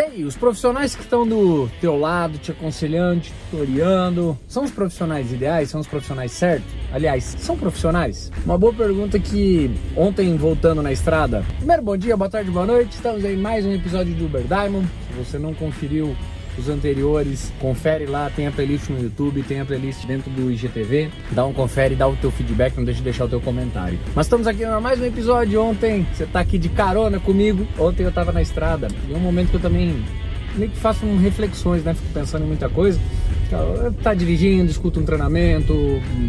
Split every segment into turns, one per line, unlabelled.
aí, os profissionais que estão do teu lado, te aconselhando, te tutoriando, são os profissionais ideais? São os profissionais certos? Aliás, são profissionais? Uma boa pergunta que ontem, voltando na estrada, primeiro bom dia, boa tarde, boa noite, estamos aí em mais um episódio de Uber Diamond. Se você não conferiu os anteriores, confere lá, tem a playlist no YouTube, tem a playlist dentro do IGTV, dá um confere, dá o teu feedback, não deixe de deixar o teu comentário. Mas estamos aqui para mais um episódio ontem, você tá aqui de carona comigo, ontem eu tava na estrada, e um momento que eu também meio que faço reflexões, né, fico pensando em muita coisa, tá dirigindo, escuta um treinamento,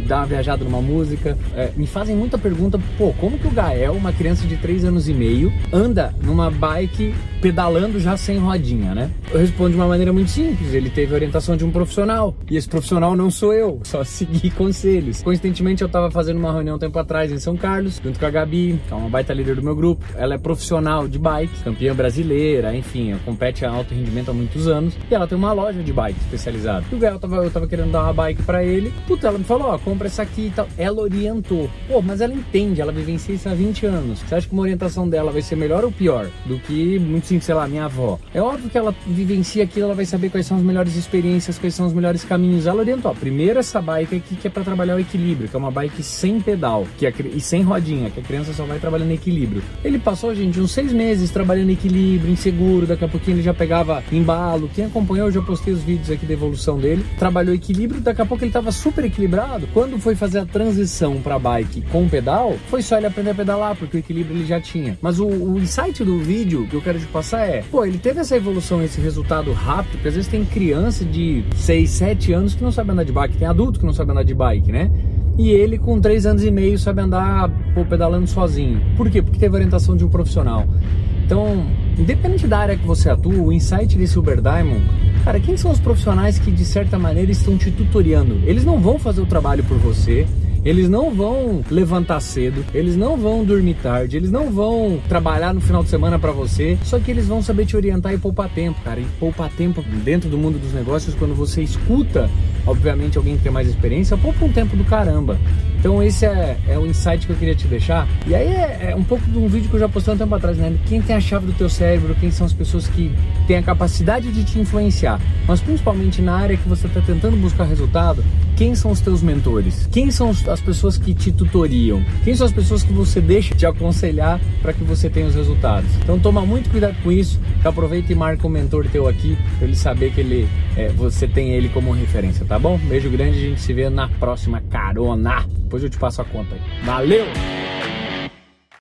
dá uma viajada numa música. É, me fazem muita pergunta, pô, como que o Gael, uma criança de 3 anos e meio, anda numa bike pedalando já sem rodinha, né? Eu respondo de uma maneira muito simples, ele teve orientação de um profissional, e esse profissional não sou eu, só segui conselhos. Coincidentemente eu tava fazendo uma reunião um tempo atrás em São Carlos, junto com a Gabi, que é uma baita líder do meu grupo. Ela é profissional de bike, campeã brasileira, enfim, compete a alto rendimento há muitos anos, e ela tem uma loja de bike especializada. E o Gael eu tava, eu tava querendo dar uma bike para ele. Puta, ela me falou, ó, compra essa aqui e tal. Ela orientou. Pô, mas ela entende, ela vivencia isso há 20 anos. Você acha que uma orientação dela vai ser melhor ou pior do que, muito sim, sei lá, minha avó? É óbvio que ela vivencia aquilo, ela vai saber quais são as melhores experiências, quais são os melhores caminhos. Ela orientou, ó, primeiro essa bike aqui que é para trabalhar o equilíbrio, que é uma bike sem pedal que a, e sem rodinha, que a criança só vai trabalhando equilíbrio. Ele passou, gente, uns seis meses trabalhando equilíbrio, inseguro, daqui a pouquinho ele já pegava embalo. Quem acompanhou, eu já postei os vídeos aqui da evolução dele trabalhou equilíbrio, daqui a pouco ele estava super equilibrado. Quando foi fazer a transição para bike com pedal, foi só ele aprender a pedalar, porque o equilíbrio ele já tinha. Mas o, o insight do vídeo que eu quero te passar é, pô, ele teve essa evolução, esse resultado rápido, porque às vezes tem criança de 6, 7 anos que não sabe andar de bike, tem adulto que não sabe andar de bike, né? E ele, com 3 anos e meio, sabe andar pô, pedalando sozinho. Por quê? Porque teve orientação de um profissional. Então, independente da área que você atua, o insight desse Uber Diamond, cara, quem são os profissionais que de certa maneira estão te tutoriando? Eles não vão fazer o trabalho por você, eles não vão levantar cedo, eles não vão dormir tarde, eles não vão trabalhar no final de semana para você, só que eles vão saber te orientar e poupar tempo, cara. E poupar tempo dentro do mundo dos negócios, quando você escuta, obviamente, alguém que tem mais experiência, poupa um tempo do caramba. Então esse é, é o insight que eu queria te deixar. E aí é, é, um pouco de um vídeo que eu já postei um tempo atrás, né? Quem tem a chave do teu cérebro, quem são as pessoas que têm a capacidade de te influenciar, mas principalmente na área que você está tentando buscar resultado, quem são os teus mentores? Quem são as pessoas que te tutoriam? Quem são as pessoas que você deixa te aconselhar para que você tenha os resultados? Então toma muito cuidado com isso. Aproveita e marca um mentor teu aqui para ele saber que ele, é, você tem ele como referência, tá bom? Beijo grande, a gente se vê na próxima carona. Depois eu te passo a conta aí. Valeu!